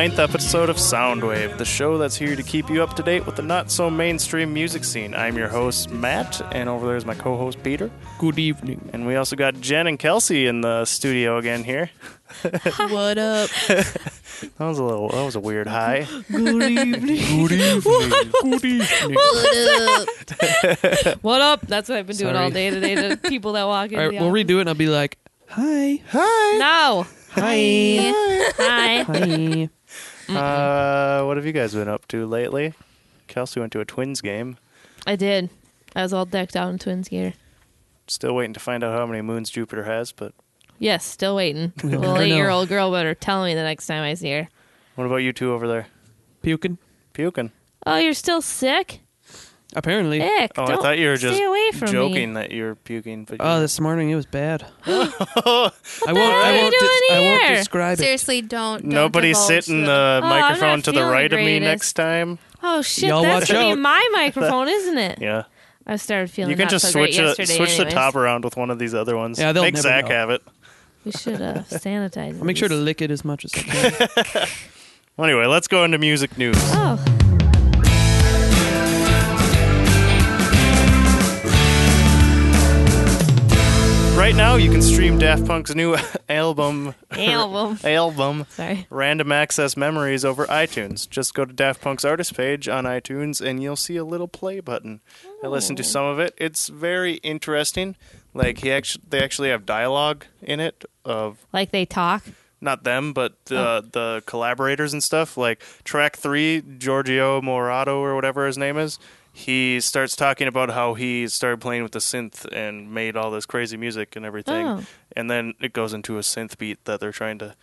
welcome ninth episode of Soundwave, the show that's here to keep you up to date with the not so mainstream music scene. I'm your host, Matt, and over there is my co host, Peter. Good evening. And we also got Jen and Kelsey in the studio again here. what up? That was a little, that was a weird high. Good evening. Good evening. Good evening. What up? What up? That's what I've been doing Sorry. all day today to people that walk in. All right, the we'll office. redo it and I'll be like, hi. Hi. No. Hi. Hi. Hi. Uh, what have you guys been up to lately? Kelsey went to a Twins game. I did. I was all decked out in Twins gear. Still waiting to find out how many moons Jupiter has, but Yes, still waiting. We'll Little never know. eight-year-old girl better tell me the next time I see her. what about you two over there? Puking. Puking. Oh, you're still sick? Apparently. Ick. Oh, I Don't thought you were stay just away from joking Me. that you're puking. But Oh, this morning it was bad. I won't. I won't. doing I won't here? describe it. Seriously, don't. don't Nobody divulge sit in the- the I'm microphone to the feeling right of me greatest. next time. Oh shit, Y'all that's watch gonna be my microphone, isn't it? Yeah, I started feeling you can not just so switch great it, yesterday switch the anyways. top around with one of these other ones. Yeah, they'll make never Zach know. have it. We should uh, sanitize. I'll make sure to these. lick it as much as I can. Well, anyway, let's go into music news. Oh, Right now, you can stream Daft Punk's new album. album. album. Sorry. Random Access Memories over iTunes. Just go to Daft Punk's artist page on iTunes and you'll see a little play button. I listened to some of it. It's very interesting. Like he actually, they actually have dialogue in it of Like they talk. not them, but uh, the collaborators and stuff. Like track three, Giorgio Moroder or whatever his name is. He starts talking about how he started playing with the synth and made all this crazy music and everything. Oh. And then it goes into a synth beat that they're trying to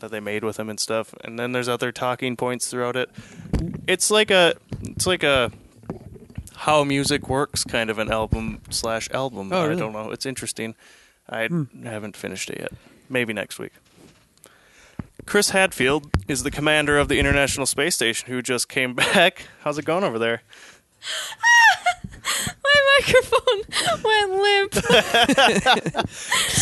that they made with him and stuff. And then there's other talking points throughout it. It's like a it's like a how music works kind of an album slash album. Oh, I don't know. It's interesting. I hmm. haven't finished it yet. Maybe next week. Chris Hadfield is the commander of the International Space Station who just came back. How's it going over there? My microphone went limp.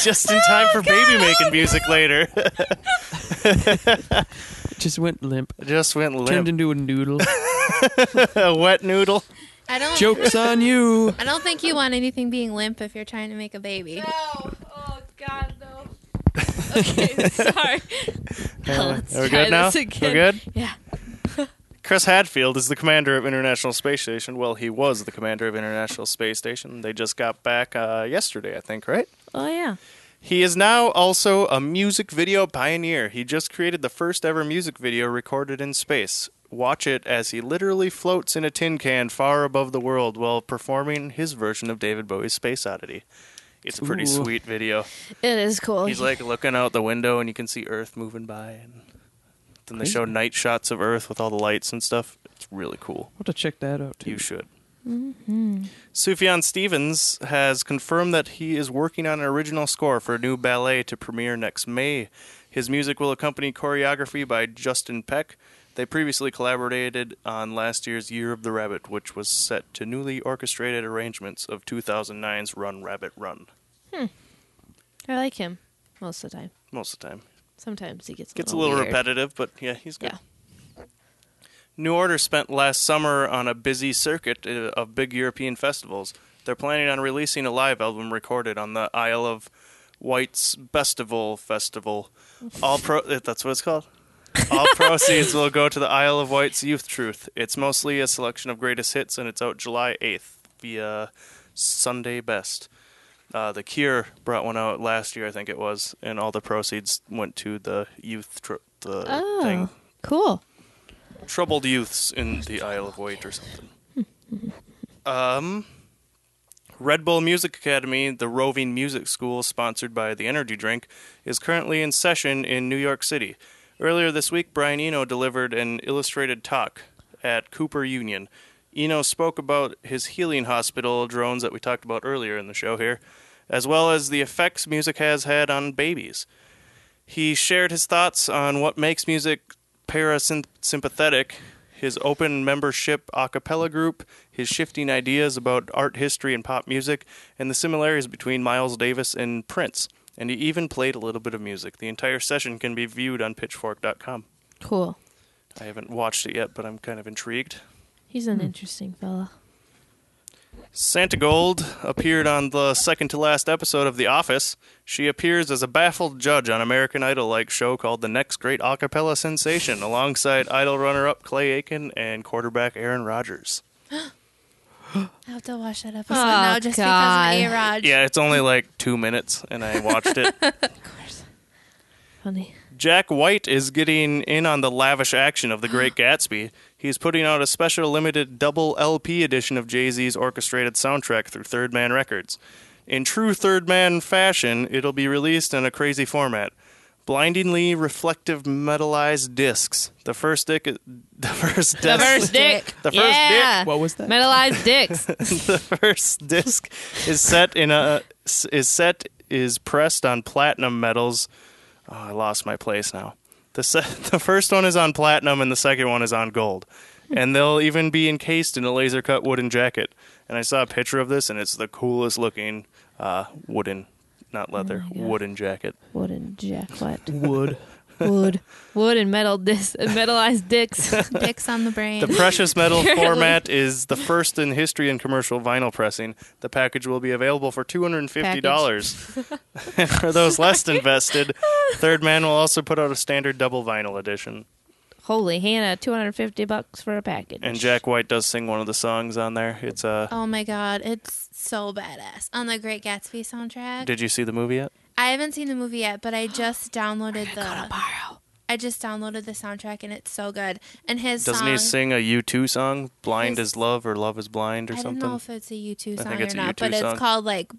Just in time for oh, baby making music later. Just went limp. just went limp. Turned limp. into a noodle. a wet noodle. I don't. Jokes on you. I don't think you want anything being limp if you're trying to make a baby. No. Oh God, no. Okay, sorry. Now, let's Are we try good now? this again. We're good? Yeah. Chris Hadfield is the commander of International Space Station. Well, he was the commander of International Space Station. They just got back uh, yesterday, I think, right? Oh yeah. He is now also a music video pioneer. He just created the first ever music video recorded in space. Watch it as he literally floats in a tin can far above the world while performing his version of David Bowie's Space Oddity. It's a pretty Ooh. sweet video. It is cool. He's like looking out the window and you can see Earth moving by and then they show night shots of Earth with all the lights and stuff. It's really cool. I'll have to check that out too. You should. Sufjan Stevens has confirmed that he is working on an original score for a new ballet to premiere next May. His music will accompany choreography by Justin Peck. They previously collaborated on last year's Year of the Rabbit, which was set to newly orchestrated arrangements of 2009's Run Rabbit Run. Hmm. I like him most of the time. Most of the time. Sometimes he gets a Gets a little, little weird. repetitive, but yeah, he's good. Yeah. New Order spent last summer on a busy circuit uh, of big European festivals. They're planning on releasing a live album recorded on the Isle of Wight's Bestival Festival. All pro that's what it's called. All proceeds will go to the Isle of Wight's Youth Truth. It's mostly a selection of greatest hits, and it's out July 8th via Sunday Best. Uh, the Cure brought one out last year, I think it was, and all the proceeds went to the youth tr- the Oh, thing cool. troubled youths in the Isle of Wight or something. um, Red Bull Music Academy, the roving music school sponsored by the energy drink, is currently in session in New York City. Earlier this week, Brian Eno delivered an illustrated talk at Cooper Union. Eno spoke about his healing hospital drones that we talked about earlier in the show here, as well as the effects music has had on babies. He shared his thoughts on what makes music parasympathetic, his open membership a cappella group, his shifting ideas about art history and pop music, and the similarities between Miles Davis and Prince. And he even played a little bit of music. The entire session can be viewed on pitchfork.com. Cool. I haven't watched it yet, but I'm kind of intrigued. He's an interesting fella. Santigold appeared on the second to last episode of The Office. She appears as a baffled judge on American Idol like show called The Next Great Acapella Sensation, alongside Idol runner up Clay Aiken and quarterback Aaron Rodgers. I have to watch that episode Oh, now just God. because of A Rod. Yeah, it's only like two minutes, and I watched it. Of course. Funny. Jack White is getting in on the lavish action of The Great Gatsby. He's putting out a special limited double LP edition of Jay Z's orchestrated soundtrack through Third Man Records. In true Third Man fashion, it'll be released in a crazy format. Blindingly reflective metallized discs. The first dick, the first The disc, first dick. The first yeah. What was that? Metallized dicks. the first disc is set in a is set is pressed on platinum metals. Oh, I lost my place now. The se- the first one is on platinum and the second one is on gold. And they'll even be encased in a laser cut wooden jacket. And I saw a picture of this and it's the coolest looking uh, wooden not leather, my God. wooden jacket. Wooden jacket. Wood. Wood. Wood and metal dis- metallized dicks. Dicks on the brain. The precious metal format is the first in history in commercial vinyl pressing. The package will be available for two hundred and fifty dollars. for those less invested, Third Man will also put out a standard double vinyl edition. Holy Hannah, 250 bucks for a package. And Jack White does sing one of the songs on there. It's uh oh my god, it's so badass. On the Great Gatsby soundtrack. Did you see the movie yet? I haven't seen the movie yet, but I just downloaded the Tomorrow. I just downloaded the soundtrack and it's so good. And his Doesn't song he sing a U2 song, Blind His- as Love or Love is Blind or something? I don't something? know if it's a U2 I song think or a not, U2 but song. it's called like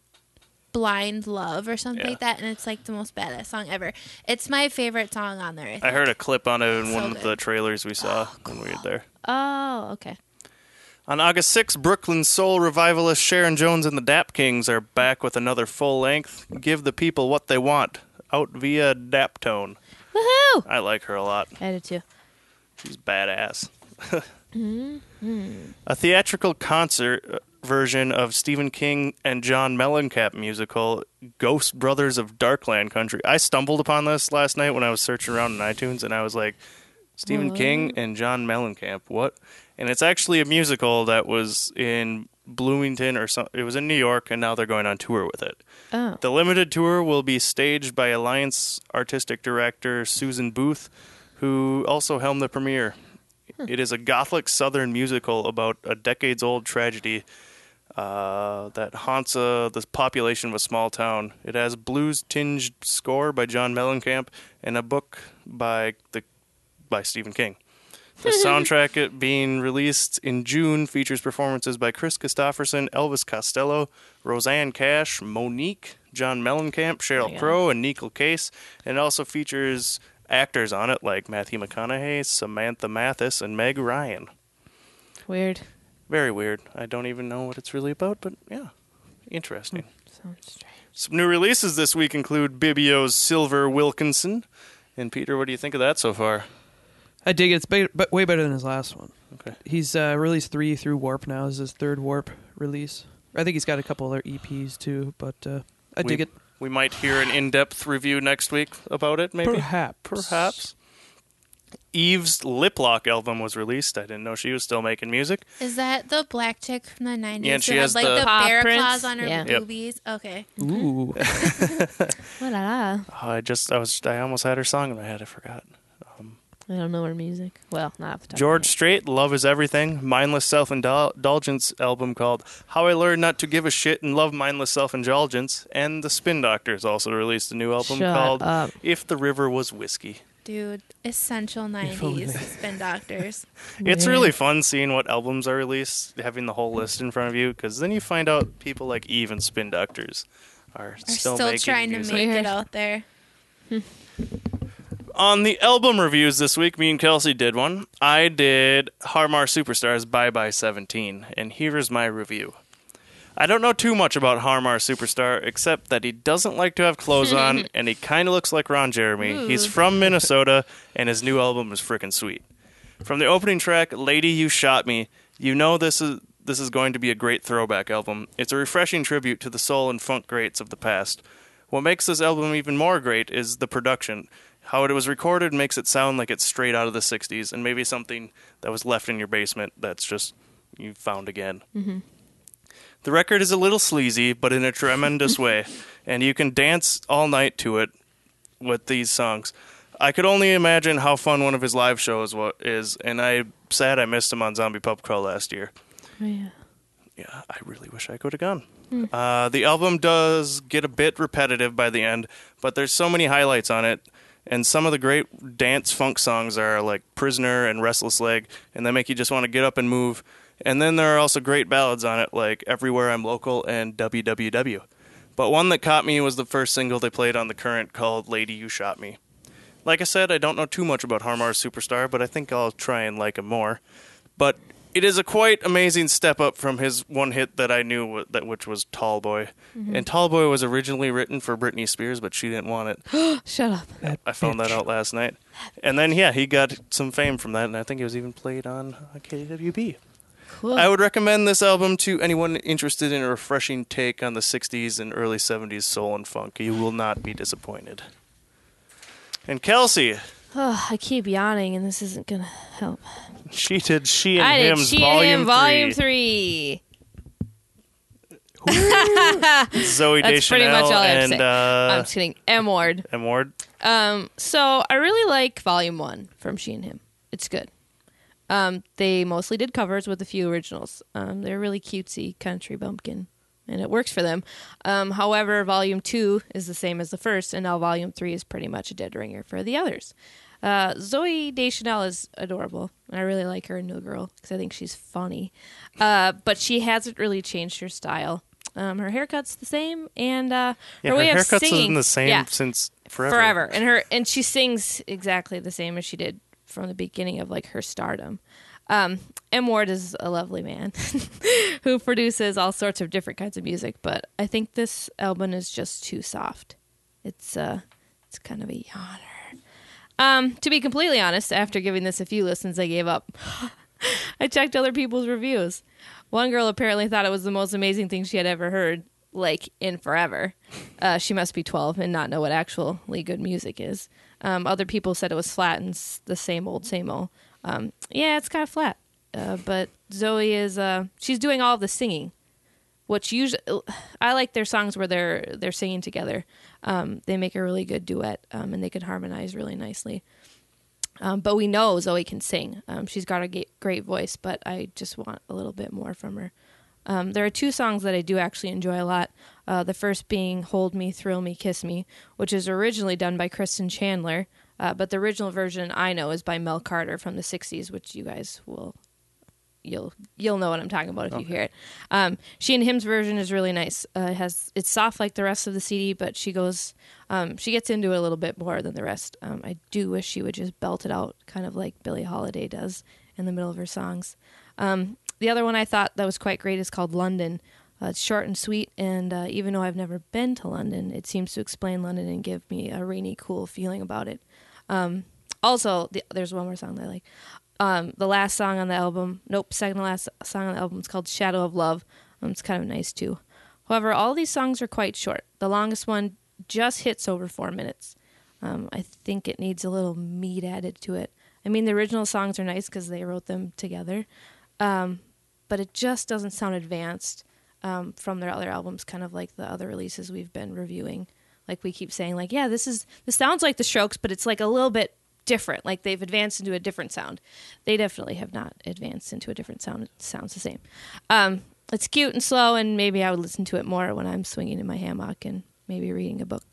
Blind Love or something Yeah. like that, and it's like the most badass song ever. It's my favorite song on there. I, I heard a clip on it in So one of good. the trailers we saw when we were there. Oh, okay. On August 6th, Brooklyn soul revivalist Sharon Jones and the Dap Kings are back with another full length Give the People What They Want, out via Daptone. Woohoo! I like her a lot. I did too. She's badass. Hmm. A theatrical concert uh, version of Stephen King and John Mellencamp musical Ghost Brothers of Darkland County. I stumbled upon this last night when I was searching around in iTunes and I was like, Stephen? King and John Mellencamp, what? And it's actually a musical that was in Bloomington or some, it was in New York and now they're going on tour with it. Oh. The limited tour will be staged by Alliance artistic director Susan Booth, who also helmed the premiere. It is a gothic southern musical about a decades old tragedy uh, that haunts uh, the population of a small town. It has blues tinged score by John Mellencamp and a book by the by Stephen King. The soundtrack it being released in June features performances by Kris Kristofferson, Elvis Costello, Rosanne Cash, Monique, John Mellencamp, Cheryl God. Crow, and Neko Case. And it also features actors on it like Matthew McConaughey, Samantha Mathis, and Meg Ryan. Weird. Very weird. I don't even know what it's really about, but yeah, interesting. Hmm, sounds strange. Some new releases this week include Bibio's Silver Wilkinson. And Peter, what do you think of that so far? I dig it. It's be- but way better than his last one. Okay. He's uh, released three through Warp now. This is his third Warp release. I think he's got a couple other EPs too, but uh, I we, dig it. We might hear an in-depth review next week about it, maybe. Perhaps. Perhaps. Eve's Lip Lock album was released. I didn't know she was still making music. Is that the black chick from the nineties? Yeah, and she has like the- the, Paw bear prints? claws on her Yeah. Yep. boobies. Okay. Ooh. What la Oh, I just, I was, I almost had her song in my head. I forgot. I don't know her music. Well, not off the top. George Strait, Love is Everything, mindless self indulgence album called How I Learned Not to Give a Shit and Love Mindless Self Indulgence. And the Spin Doctors also released a new album Shut called up. If the River Was Whiskey. Dude, essential only. nineties spin doctors. It's Yeah. really fun seeing what albums are released, having the whole list in front of you, because then you find out people like Eve and Spin Doctors are Are still, still, making trying music. to make it out there. On the album reviews this week, me and Kelsey did one. I did Harmar Superstars Bye Bye 17, and here is my review. I don't know too much about Harmar Superstar, except that he doesn't like to have clothes on, and he kind of looks like Ron Jeremy. He's from Minnesota, and his new album is freaking sweet. From the opening track, "Lady You Shot Me," you know this is this is going to be a great throwback album. It's a refreshing tribute to the soul and funk greats of the past. What makes this album even more great is the production. How it was recorded makes it sound like it's straight out of the 60s and maybe something that was left in your basement that's just you found again. Mm-hmm. The record is a little sleazy, but in a tremendous way, and you can dance all night to it with these songs. I could only imagine how fun one of his live shows is, and I'm sad I missed him on Zombie Pub Crawl last year. Oh, yeah. Yeah, I really wish I could have gone. Uh, the album does get a bit repetitive by the end, but there's so many highlights on it, and some of the great dance funk songs are like "Prisoner" and "Restless Leg," and they make you just want to get up and move. And then there are also great ballads on it, like "Everywhere I'm Local" and "WWW." But one that caught me was the first single they played on the current called "Lady You Shot Me." Like I said, I don't know too much about Harmar Superstar, but I think I'll try and like him more. But it is a quite amazing step up from his one hit that I knew wa- that which was Tall Boy. And Tall Boy was originally written for Britney Spears, but she didn't want it. Shut up. That I found that out last night. And then yeah, he got some fame from that, and I think it was even played on uh, KWB. Cool. I would recommend this album to anyone interested in a refreshing take on the 60s and early 70s soul and funk. You will not be disappointed. And Kelsey, Oh, I keep yawning, and this isn't gonna help. She did She and I did Him's She and Volume, Him, Volume 3. Three. Zooey That's pretty much all I have to and say. uh, I'm just kidding. M Ward. M. Ward. Um, so I really like Volume One from She and Him. It's good. Um, they mostly did covers with a few originals. Um, they're really cutesy country bumpkin, and it works for them. Um, however, Volume Two is the same as the first, and now Volume Three is pretty much a dead ringer for the others. Uh, Zooey Deschanel is adorable, and I really like her in New Girl because I think she's funny. Uh, but she hasn't really changed her style. Um, her haircut's the same, and uh, Yeah, her her way of haircuts singing been the same yeah, since forever. forever. And her and she sings exactly the same as she did from the beginning of like her stardom. Um, M Ward is a lovely man who produces all sorts of different kinds of music, but I think this album is just too soft. It's uh, it's kind of a yawner. Um, to be completely honest, after giving this a few listens, I gave up. I checked other people's reviews. One girl apparently thought it was the most amazing thing she had ever heard, like in forever. Uh, she must be 12 and not know what actually good music is. Um, other people said it was flat and the same old, same old. Um, yeah, it's kind of flat. Uh, but Zooey is, uh, she's doing all the singing, which usually, I like their songs where they're, they're singing together. Um, they make a really good duet um, and they can harmonize really nicely. Um, but we know Zooey can sing. Um, she's got a great voice, but I just want a little bit more from her. Um, there are two songs that I do actually enjoy a lot. Uh, the first being "Hold Me, Thrill Me, Kiss Me," which is originally done by Kristen Chandler, uh, but the original version I know is by Mel Carter from the '60s, which you guys will you'll you'll know what I'm talking about if you hear it. Um, she and him's version is really nice. Uh, it has it's soft like the rest of the CD, but she goes um, she gets into it a little bit more than the rest. Um, I do wish she would just belt it out, kind of like Billie Holiday does in the middle of her songs. Um, the other one I thought that was quite great is called London. Uh, it's short and sweet, and uh, even though I've never been to London, it seems to explain London and give me a rainy, cool feeling about it. Um, also, the, there's one more song that I like. Um, the last song on the album, nope, second to last song on the album is called Shadow of Love. Um, it's kind of nice too. However, all these songs are quite short. The longest one just hits over four minutes. Um, I think it needs a little meat added to it. I mean, the original songs are nice because they wrote them together, um, but it just doesn't sound advanced um, from their other albums, kind of like the other releases we've been reviewing. Like we keep saying, like, yeah, this is this sounds like the Strokes, but it's like a little bit different. Like they've advanced into a different sound. They definitely have not advanced into a different sound. It sounds the same. Um, it's cute and slow, and maybe I would listen to it more when I'm swinging in my hammock and maybe reading a book.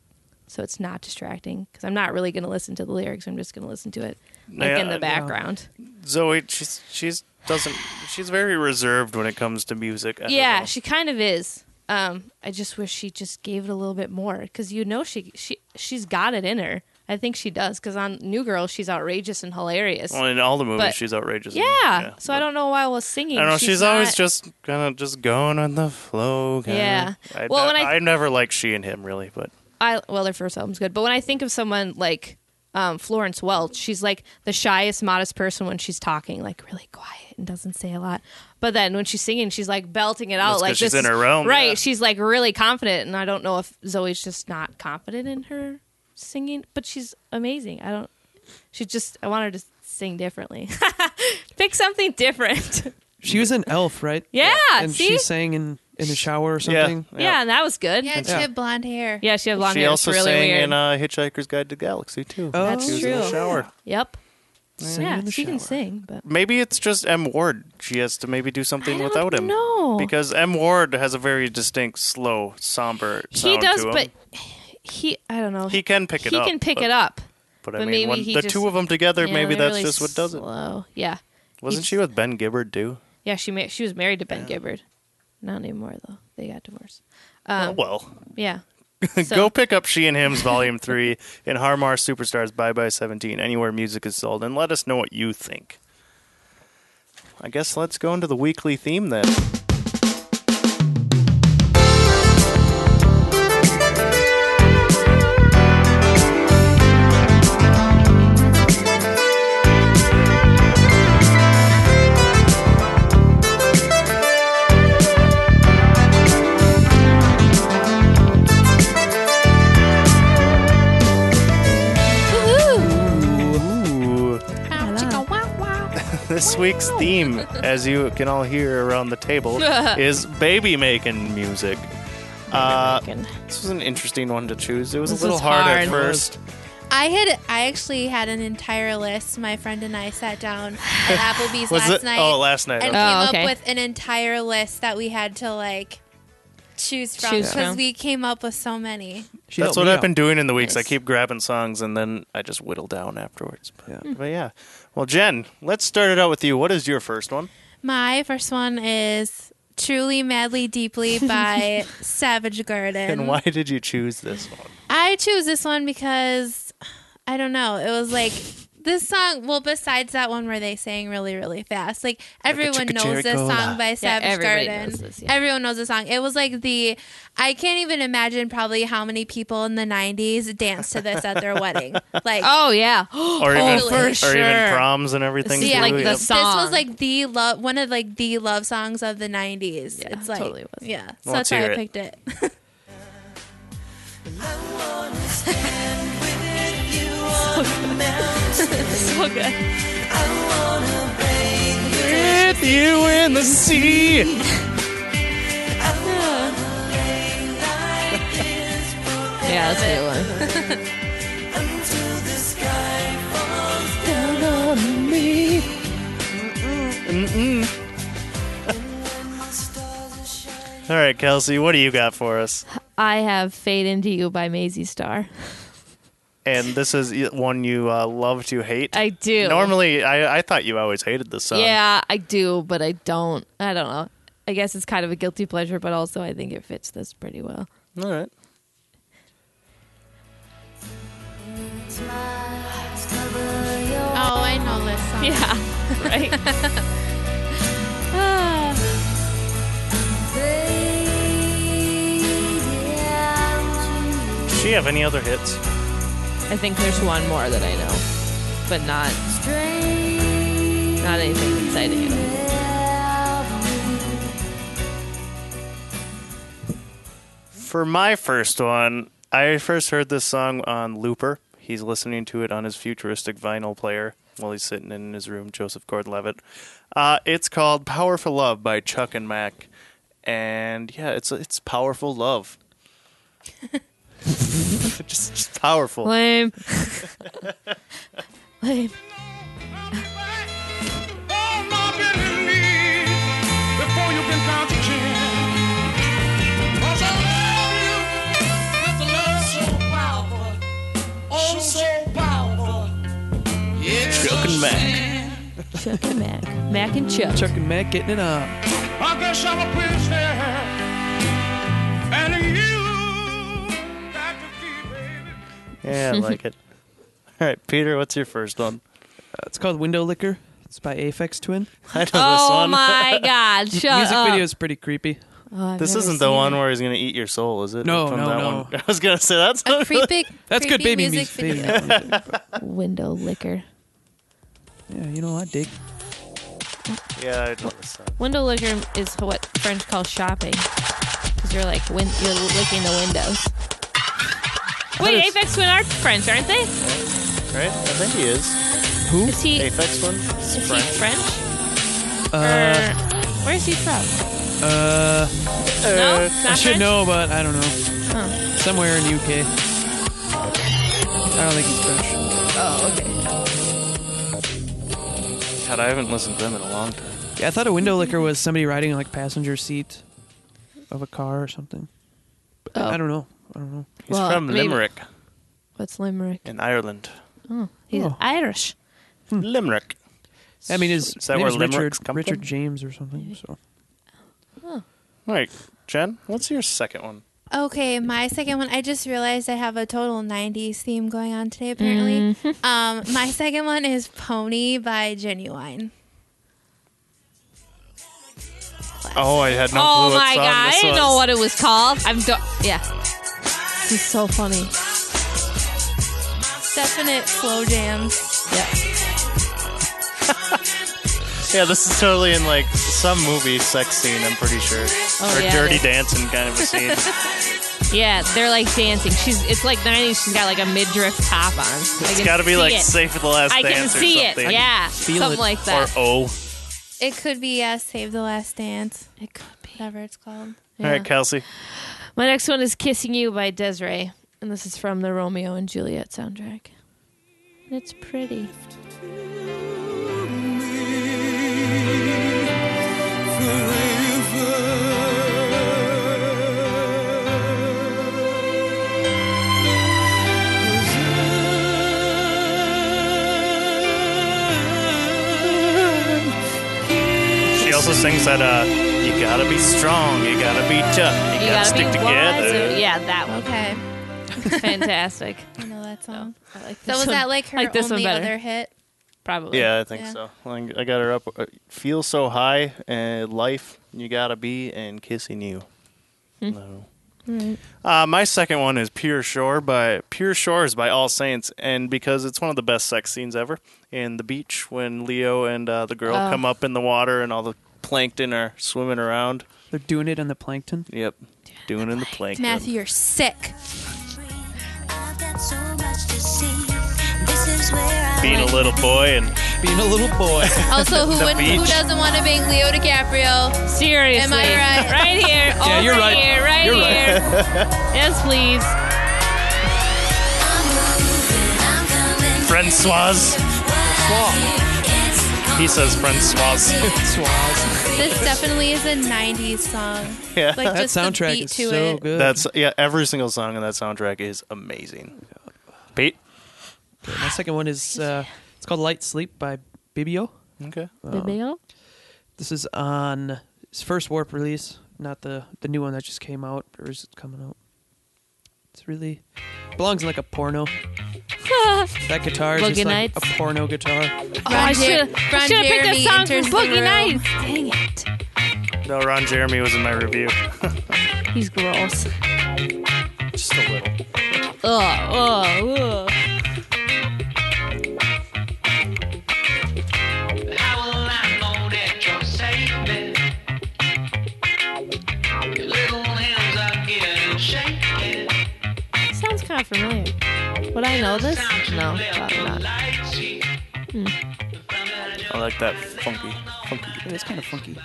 So it's not distracting because I'm not really going to listen to the lyrics. I'm just going to listen to it like Yeah, in the background. Zooey, she's she's doesn't she's very reserved when it comes to music. I Yeah, she kind of is. Um, I just wish she just gave it a little bit more because you know she she she's got it in her. I think she does because on New Girl she's outrageous and hilarious. Well, in all the movies, But- she's outrageous. yeah, so I don't know why I was singing. I don't know. She's, always not- just kind of just going on the flow. Kinda. Yeah. I, Well, when I- I never liked she and him really, but I well, their first album's good, but when I think of someone like um, Florence Welch, she's like the shyest, modest person when she's talking, like really quiet and doesn't say a lot. But then when she's singing, she's like belting it out, That's like she's this in her realm, right? yeah. She's like really confident, and I don't know if Zooey's just not confident in her singing, but she's amazing. I don't. She just. I want her to sing differently. Pick something different. She was an elf, right? Yeah, And see? she sang in in the shower or Yeah. something. yeah. and that was good. Yeah, Yeah, she had blonde hair. Yeah, she had long she hair. also it's really sang weird. in uh, Hitchhiker's Guide to the Galaxy too. Oh. That's she was in the true. shower. yep. Singing yeah, in the she can shower. sing, but Maybe it's just M Ward. She has to maybe do something I without don't him. know. Because M Ward has a very distinct, slow, somber he sound does, to him. but he. I don't know. he can pick it he up. He can pick but, it up. But, I but mean, maybe when he the just- two of them together, Yeah, maybe that's really just what does it. slow. Yeah, Wasn't He's- she with Ben Gibbard too? yeah. She ma- she was married to Ben Gibbard. Not anymore though. They got divorced. Um, oh well. Yeah. Go pick up She and Him's Volume 3 in Harmar Superstars Bye Bye 17, anywhere music is sold, and let us know what you think. I guess let's go into the weekly theme then. Week's theme, as you can all hear around the table, is baby making music. Uh, this was an interesting one to choose. It was This a little was hard, at hard. first. I had I actually had an entire list. My friend and I sat down at Applebee's Was last it? night Oh, last night. and okay. Oh, came okay. up with an entire list that we had to like choose from Choose because from. we came up with so many. She That's helped what me I've out. been doing in the weeks. I Nice. keep grabbing songs and then I just whittle down afterwards. But Yeah. but yeah. Well, Jen, let's start it out with you. What is your first one? My first one is "Truly Madly Deeply" by Savage Garden. And why did you choose this one? I choose this one because I don't know. It was like this song. Well, besides that one where they sang really, really fast, like everyone chicka knows this song by Savage everybody Garden. knows this, yeah. Everyone knows the song. It was like the. I can't even imagine probably how many people in the '90s danced to this at their wedding. Like. Oh yeah. Oh, or Oh, even for or even sure. proms and everything. Yeah, too? like the Yep. This was like the love, one of like the love songs of the '90s. Yeah, it's like, totally was. yeah. So Well, let's that's why hear I picked it. so good. With you in the sea. Yeah, that's a good one. All right, Kelsey, what do you got for us? I have "Fade Into You" by Mazzy Star. And this is one you uh, love to hate. I do. Normally, I, I thought you always hated this song. Yeah, I do, but I don't. I don't know. I guess it's kind of a guilty pleasure, but also I think it fits this pretty well. All right. Oh, I know this song. Yeah, right. Ah. Does she have any other hits? I think there's one more that I know, but not not anything exciting at all. For my first one, I first heard this song on Looper. He's listening to it on his futuristic vinyl player while he's sitting in his room, Joseph Gordon-Levitt. Uh, it's called "Powerful Love" by Chuck and Mac, and yeah, it's it's powerful love. just, just powerful. Lame. Lame. Oh, my bended knee before you can count to ten. 'Cause I love you with a love so powerful, oh so powerful. Yes, Chuck and Mac. Chuck and Mac. Mac and Chuck. Chuck and Matt getting it on. I guess I'm a prisoner, Yeah, I like it. All right, Peter, what's your first one? Uh, it's called Window Licker. It's by Aphex Twin. I know this Oh one. my God! Shut Music up. video is pretty creepy. Oh, I've This never isn't the seen one it. where he's gonna eat your soul, is it? No, Which no, that no. one? I was gonna say that's A creepy. That's good creepy baby music music. video. baby music. window licker. yeah, you know what, dig. yeah, I know this song. Window licker is what French call shopping, because you're like win- you're licking the windows. Wait, Aphex Twin are French, aren't they? Right? I think he is. Who? Is he, Aphex Twin? is he French. French? Uh, or, where's he from? uh, no? Uh, Not I should French? know, but I don't know. Oh. Somewhere in the UK. I don't think he's French. Oh, okay. God, I haven't listened to them in a long time. Yeah, I thought a window licker was somebody riding like passenger seat of a car or something. Oh. I don't know. I don't know. He's Well, from maybe- Limerick What's Limerick? in Ireland. Oh, he's Oh. Irish. Limerick. I mean, his Is that name where is Richard, limericks come Richard from? James or something. So All right, Jen, what's your second one? Okay, my second one. I just realized I have a total '90s theme going on today. Apparently, um, my second one is "Pony" by Ginuwine. Oh, I had no clue oh what my song god, I this didn't was. know what it was called. I'm do- yeah. This is so funny. Definite slow jams. Yeah. Yeah, this is totally in like some movie sex scene. I'm pretty sure, Oh, or yeah, Dirty Dancing kind of a scene. Yeah, they're like dancing. She's it's like 90s. She's got like a midriff top on. I It's can got to be like it. Save for the Last I can Dance or see it. Yeah, Feel something it. like Or that. O. It could be uh, "Save the Last Dance," it could be. whatever it's called. Yeah. All right, Kelsey. My next one is "Kissing You" by Desiree, and this is from the Romeo and Juliet soundtrack. It's pretty. She also sings that uh, you gotta be strong, you gotta be tough, you, You gotta, gotta stick together. wise. Yeah, that one. Okay, Fantastic. I know that song. I like So this was one. that like her like this one only better. other hit? Probably. Yeah, I think Yeah. so. Like, I got her up. uh, Feel so high, and life you gotta be, and kissing you. No. Uh, my second one is Pure Shore by Pure Shores by All Saints, and because it's one of the best sex scenes ever. In the beach when Leo and uh, the girl Oh. come up in the water and all the plankton are swimming around. they're doing it in the plankton. Yep, doing in the plankton. Matthew, you're sick. I've got so much to see. This is where I Being a little boy and Being a little boy. Also, who The would, who beach. doesn't want to bang Leo DiCaprio? Seriously. Am I right? Right here. Yeah, over you're right. Here, right You're right. here. yes, please. I'm coming. Francoise. He says Francoise. Swaz. This definitely is a '90s song. yeah. Like That just the soundtrack beat is to so it. good. That's yeah. Every single song in that soundtrack is amazing. Pete. Okay, my second one is uh, it's called Light Sleep by Bibio. Okay. Video? This is on his first Warp release, not the the new one that just came out or is coming out. It's really belongs in like a porno. That guitar is Boogie just like a porno guitar. Oh, I should Ron have picked a Jeremy song from enters the Boogie room. Nights. Dang it. No, Ron Jeremy was in my review. He's gross. Just a little. Ugh, ugh, ugh. How will I know that you're saving? Your little hands are getting shaky. Sounds kind of familiar. Would I know this? No, probably not. Hmm. I like that funky, funky, Yeah, it's kind of funky.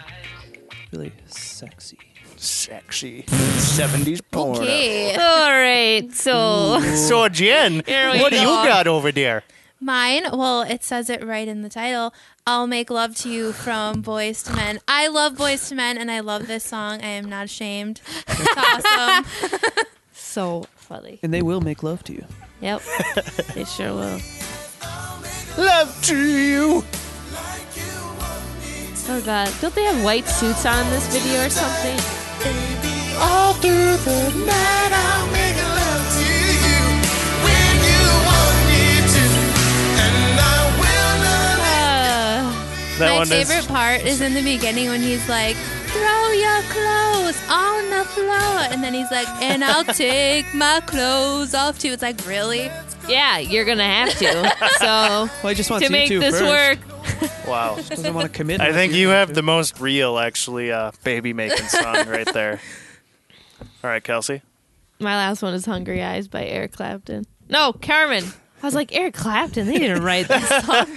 Really sexy. sexy '70s porn. Okay, All right, so So Jen, Here we what do you go. got over there? mine. Well, it says it right in the title. "I'll Make Love to You" from Boyz II Men. I love Boyz II Men, and I love this song. I am not ashamed. It's awesome. so funny. And they will make love to you. Yep, they sure will. Love to you. Oh god, don't they have white suits on in this video or something? All through the night, I'll make love to you when you want me to, and I will not. Uh, My favorite is. part is in the beginning when he's like, "Throw your clothes on the floor," and then he's like, "And I'll take my clothes off too." It's like, really? yeah, you're gonna have to. So Well, I just want to make this first. work, Wow. Doesn't want to commit. I think you're you going have to. the most real, actually, uh, baby making song right there. All right, Kelsey. My last one is "Hungry Eyes" by Eric Clapton. No, Carmen. I was like Eric Clapton. They didn't write that song.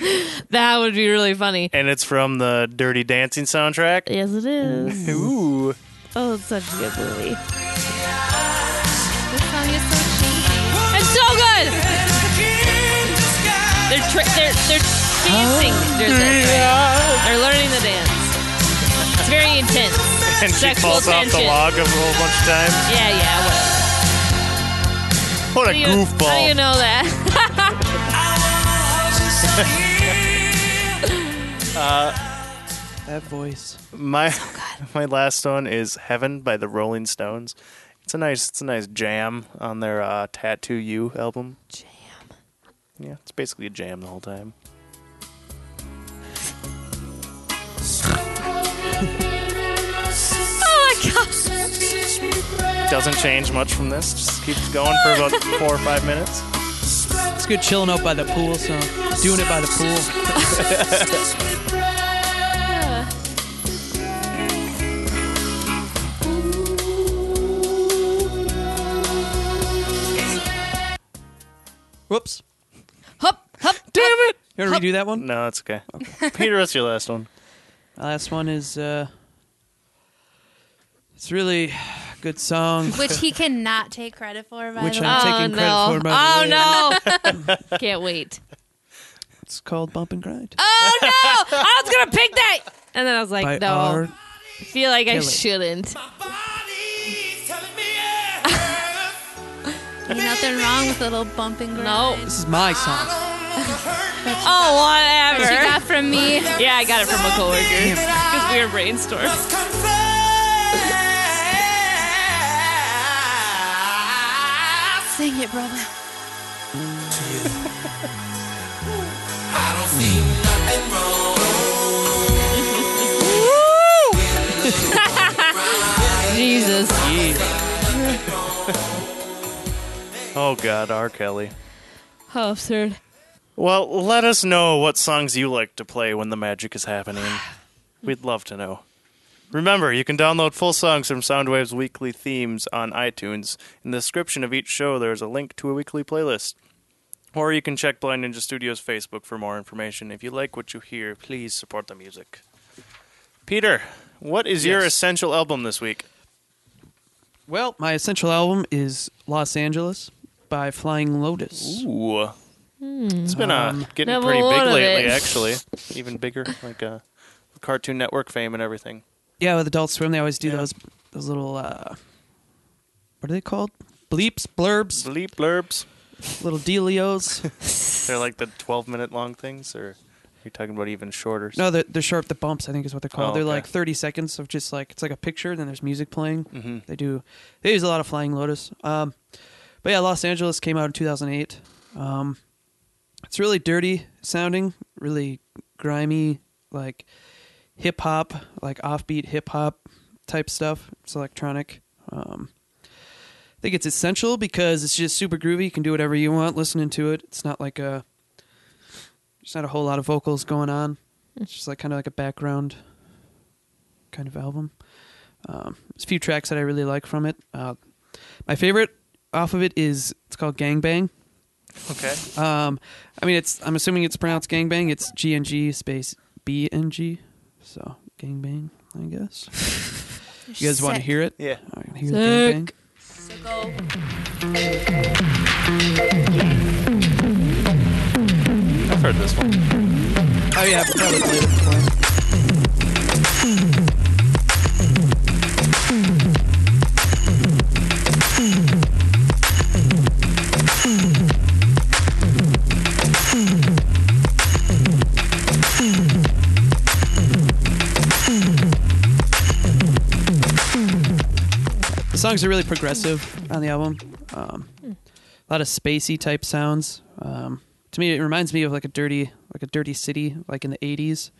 that would be really funny. And it's from the Dirty Dancing soundtrack. Yes, it is. Ooh. Oh, it's such a good movie. This song is so cheesy. It's so good. They're tra- they're they're dancing. Oh, There's this, right? They're learning the dance. It's very intense. And she Sexual falls off the tension. log a whole bunch of times. Yeah, yeah, whatever. What a How do you- How do you goofball. know that? That voice. My my last one is Heaven by the Rolling Stones. It's a nice it's a nice jam on their uh, Tattoo You album. Jam. Yeah, it's basically a jam the whole time. Oh my god. Doesn't change much from this. Just keeps going for about four or five minutes. It's good chilling out by the pool, so doing it by the pool. Whoops. Hup, hup. Damn it! You want to redo that one? No, it's okay. Peter, what's your last one? My last one is uh it's really a good song. Which he cannot take credit for, by Which the way. I'm Oh taking credit no. for, by the oh no. Can't wait. It's called Bump and Grind. Oh no! I was gonna pick that, and then I was like, by no. R. I feel like I Kelly. shouldn't. Nothing wrong with a little bump and grind. No. This is my song. Oh, whatever. What you got from me? yeah, I got it from a coworker because we were brainstorming. Sing it, brother. Oh God, R. Kelly. Oh, How absurd. Well, let us know what songs you like to play when the magic is happening. We'd love to know. Remember, you can download full songs from Soundwave's weekly themes on iTunes. In the description of each show, there's a link to a weekly playlist. Or you can check Blind Ninja Studios' Facebook for more information. If you like what you hear, please support the music. Peter, what is your Yes. essential album this week? Well, my essential album is Los Angeles by Flying Lotus. Ooh. It's been uh, Um, getting Never pretty big of lately, it. actually. Even bigger, like uh, Cartoon Network fame and everything. Yeah, with Adult Swim, they always do Yeah. those those little uh what are they called? Bleeps, blurbs, Bleep blurbs. little dealios. They're like the 12 minute long things, or you're you talking about even shorter? no, they're, they're short. The bumps, I think, is what they're called. Oh, They're okay. like thirty seconds of just like it's like a picture, then there's music playing. hmm They do. They use a lot of Flying Lotus. Um, but yeah, Los Angeles came out in 2008. Um, it's really dirty sounding, really grimy, like hip hop, like offbeat hip hop type stuff. It's electronic. Um, I think it's essential because it's just super groovy. You can do whatever you want listening to it. It's not like a. There's not a whole lot of vocals going on. It's just like kind of like a background kind of album. Um, there's a few tracks that I really like from it. Uh, my favorite off of it is it's called Gangbang. Okay. Um, I mean, it's I'm assuming it's pronounced Gangbang. It's G N G space B N G. So Gangbang, I guess. You guys want to hear it? Yeah. All right, hear Sick. Gangbang. I've heard this one. Oh yeah, I've probably played it before. Songs are really progressive on the album. Um, a lot of spacey type sounds. Um, to me, it reminds me of like a dirty, like a dirty city, like in the '80s,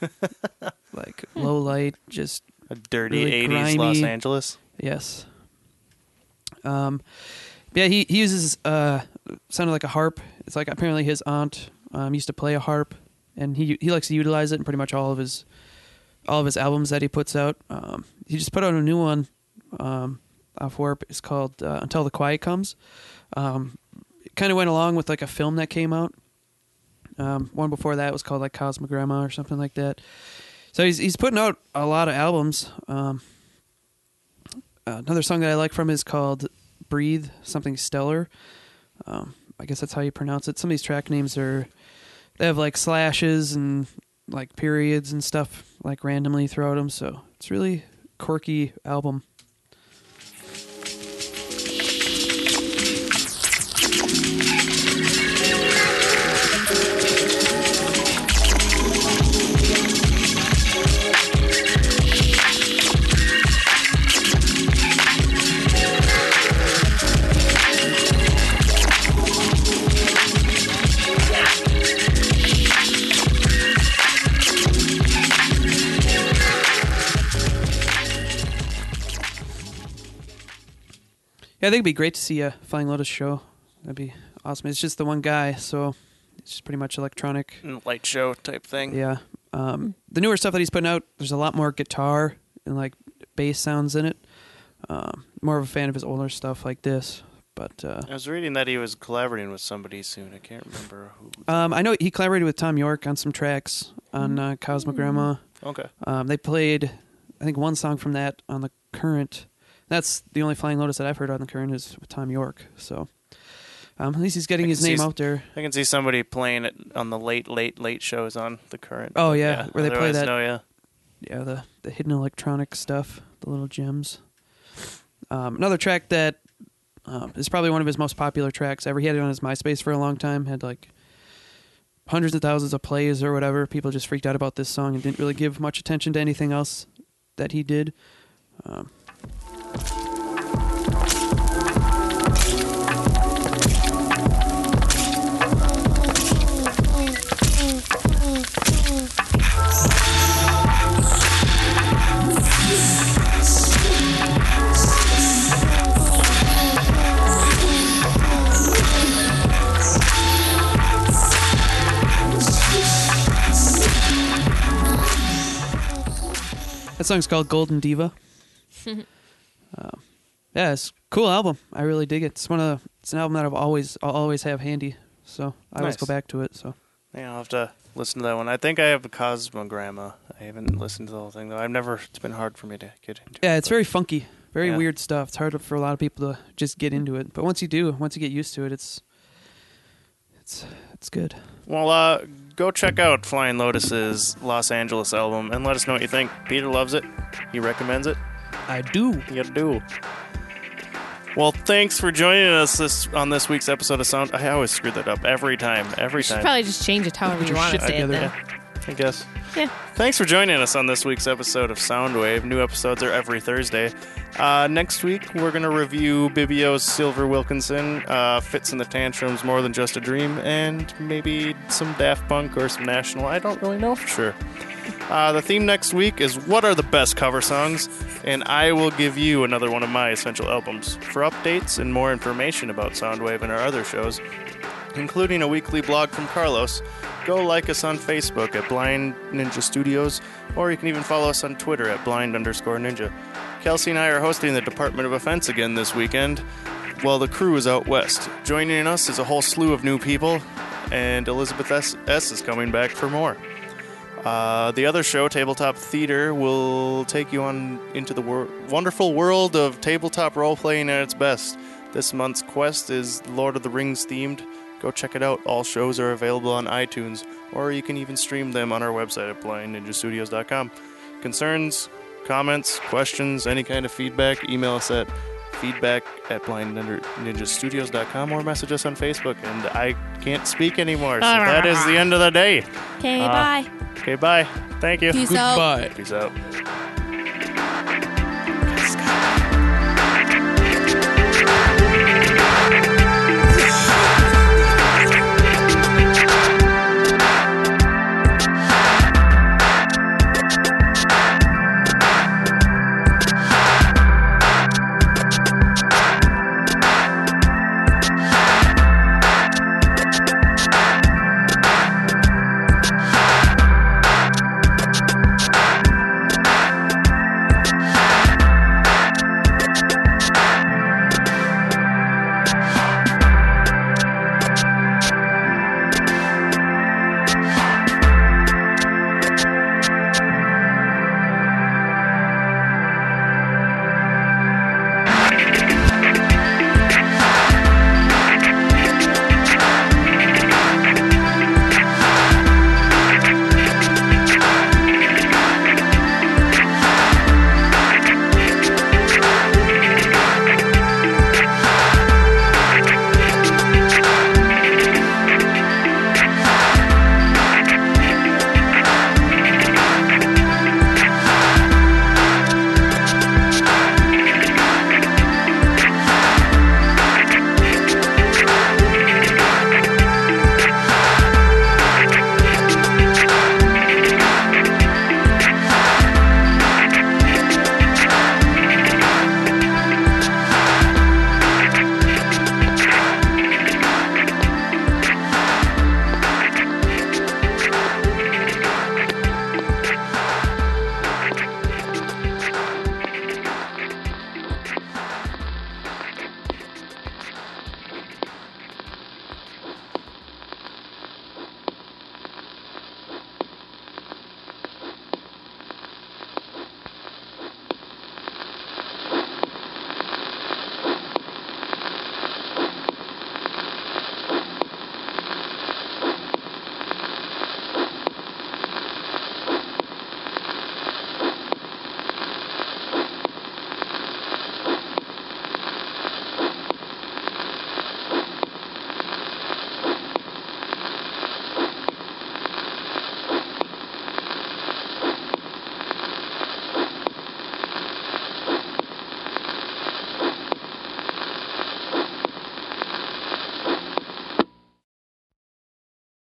like low light, just A dirty Really 80s Los. Angeles. yes. Um, yeah, he he uses uh, sounded like a harp. It's like apparently his aunt um, used to play a harp, and he he likes to utilize it in pretty much all of his all of his albums that he puts out. Um, he just put out a new one um, off Warp is called uh, Until the Quiet Comes. Um, it kind of went along with like a film that came out. Um, one before that was called like Cosmogramma or something like that. So he's he's putting out a lot of albums. Um, another song that I like from is called "Breathe," something stellar. Um, I guess that's how you pronounce it. Some of these track names are they have like slashes and like periods and stuff like randomly throughout them. So it's really quirky album. Yeah, I think it'd be great to see a Flying Lotus show. That'd be awesome. It's just the one guy, so it's just pretty much electronic. Light show type thing. Yeah. Um, the newer stuff that he's putting out, there's a lot more guitar and like bass sounds in it. Um, more of a fan of his older stuff like this, but uh, I was reading that he was collaborating with somebody soon. I can't remember who. um, I know he collaborated with Thom Yorke on some tracks on uh, Cosmogramma. Okay. Um, they played, I think, one song from that on the current. That's the only Flying Lotus that I've heard on the current is with Thom Yorke. So um, at least he's getting his name out there. I can see somebody playing it on the late, late, late shows on the current. Oh, but yeah, where they play that- No, yeah. yeah, the the hidden electronic stuff, the little gems. Um, another track that um, is probably one of his most popular tracks ever. He had it on his MySpace for a long time. Had like hundreds of thousands of plays or whatever. People just freaked out about this song and didn't really give much attention to anything else that he did. Um, that song's called Golden Diva. um, yeah, it's a cool album. I really dig it. It's one of the, it's an album that I've always I'll always have handy. So I always Nice. go back to it. So Yeah, I'll have to listen to that one. I think I have the Cosmogramma. I haven't listened to the whole thing though. I've never. It's been hard for me to get into. yeah, it, it's but- very funky, very Yeah. weird stuff. It's hard for a lot of people to just get into it. But once you do, once you get used to it, it's it's it's good. Well, uh, go check out Flying Lotus's Los Angeles album and let us know what you think. Peter loves it. He recommends it. I do. You do. Well, thanks for joining us this on this week's episode of Sound. I always screw that up every time. Every You should time. probably just change it however you want to say it together. then. I guess. Yeah. Thanks for joining us on this week's episode of Soundwave. New episodes are every Thursday. Uh, next week, we're going to review Bibio's Silver Wilkinson, uh, Fitz and the Tantrums, More Than Just a Dream, and maybe some Daft Punk or some National. I don't really know for sure. Uh, the theme next week is What are the best cover songs? And I will give you another one of my essential albums. For updates and more information about Soundwave and our other shows, including a weekly blog from Carlos, go like us on Facebook at Blind Ninja Studios, or you can even follow us on Twitter at blind underscore ninja. Kelsey and I are hosting the Department of Offense again this weekend, while the crew is out west. Joining us is a whole slew of new people, and Elizabeth S, S is coming back for more. Uh, the other show, Tabletop Theater, will take you on into the wor- wonderful world of tabletop role playing at its best. This month's quest is Lord of the Rings themed. Go check it out. All shows are available on iTunes, or you can even stream them on our website at blindninjastudios.com. Concerns, comments, questions, any kind of feedback, email us at feedback at blindninjastudios.com or message us on Facebook. And I can't speak anymore, so that is the end of the day. Okay, Uh, bye. Okay, bye. Thank you. Peace out. Peace out.